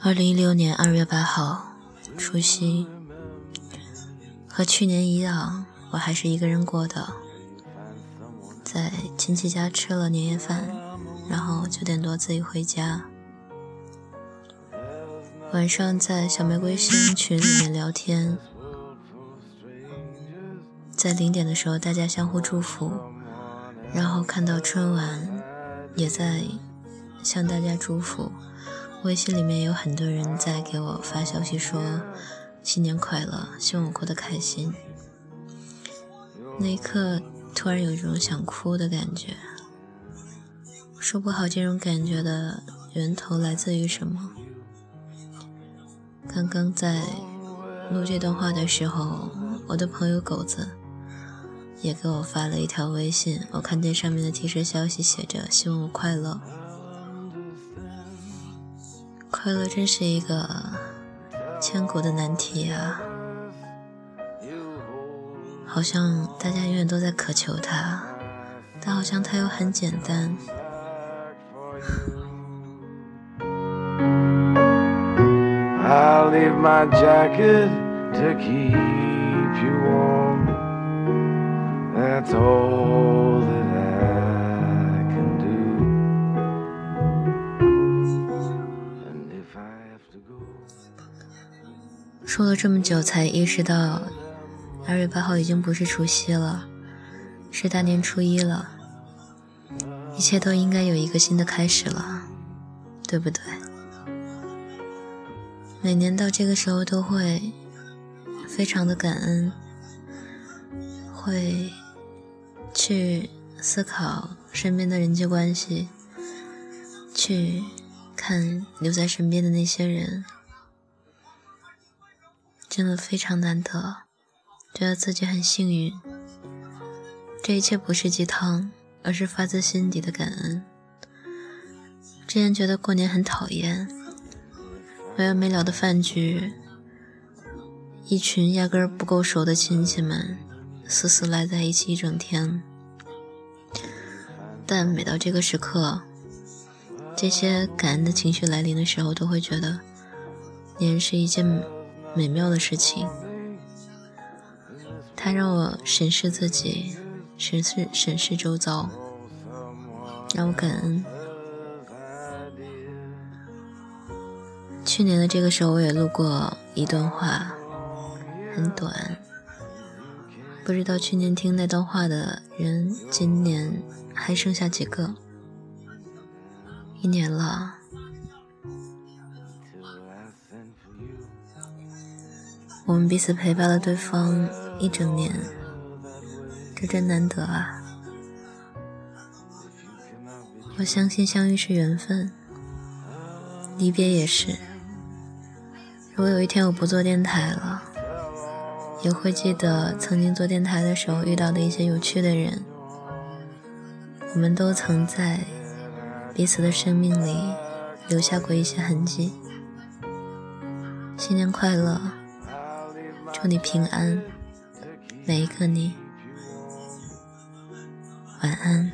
二零一六年二月八号，除夕，和去年一样，我还是一个人过的，在亲戚家吃了年夜饭，然后九点多自己回家。晚上在小玫瑰星群里面聊天，在零点的时候大家相互祝福，然后看到春晚，也在向大家祝福。微信里面有很多人在给我发消息说新年快乐，希望我过得开心。那一刻突然有一种想哭的感觉，说不好这种感觉的源头来自于什么。刚刚在录这段话的时候，我的朋友狗子也给我发了一条微信，我看见上面的提示消息写着希望我快乐。快乐真是一个千古的难题啊！好像大家永远都在渴求它，但好像它又很简单。说了这么久，才意识到二月八号已经不是除夕了，是大年初一了。一切都应该有一个新的开始了，对不对？每年到这个时候都会非常的感恩，会去思考身边的人际关系，去看留在身边的那些人。真的非常难得，觉得自己很幸运。这一切不是鸡汤，而是发自心底的感恩。之前觉得过年很讨厌，没完没了的饭局，一群压根不够熟的亲戚们，死死赖在一起一整天。但每到这个时刻，这些感恩的情绪来临的时候，都会觉得年是一件。美妙的事情，它让我审视自己，审视审视周遭，让我感恩。去年的这个时候，我也录过一段话，很短，不知道去年听那段话的人，今年还剩下几个？一年了。我们彼此陪伴了对方一整年，这真难得啊！我相信相遇是缘分，离别也是。如果有一天我不做电台了，也会记得曾经做电台的时候遇到的一些有趣的人。我们都曾在彼此的生命里留下过一些痕迹。新年快乐！祝你平安，每一个你，晚安。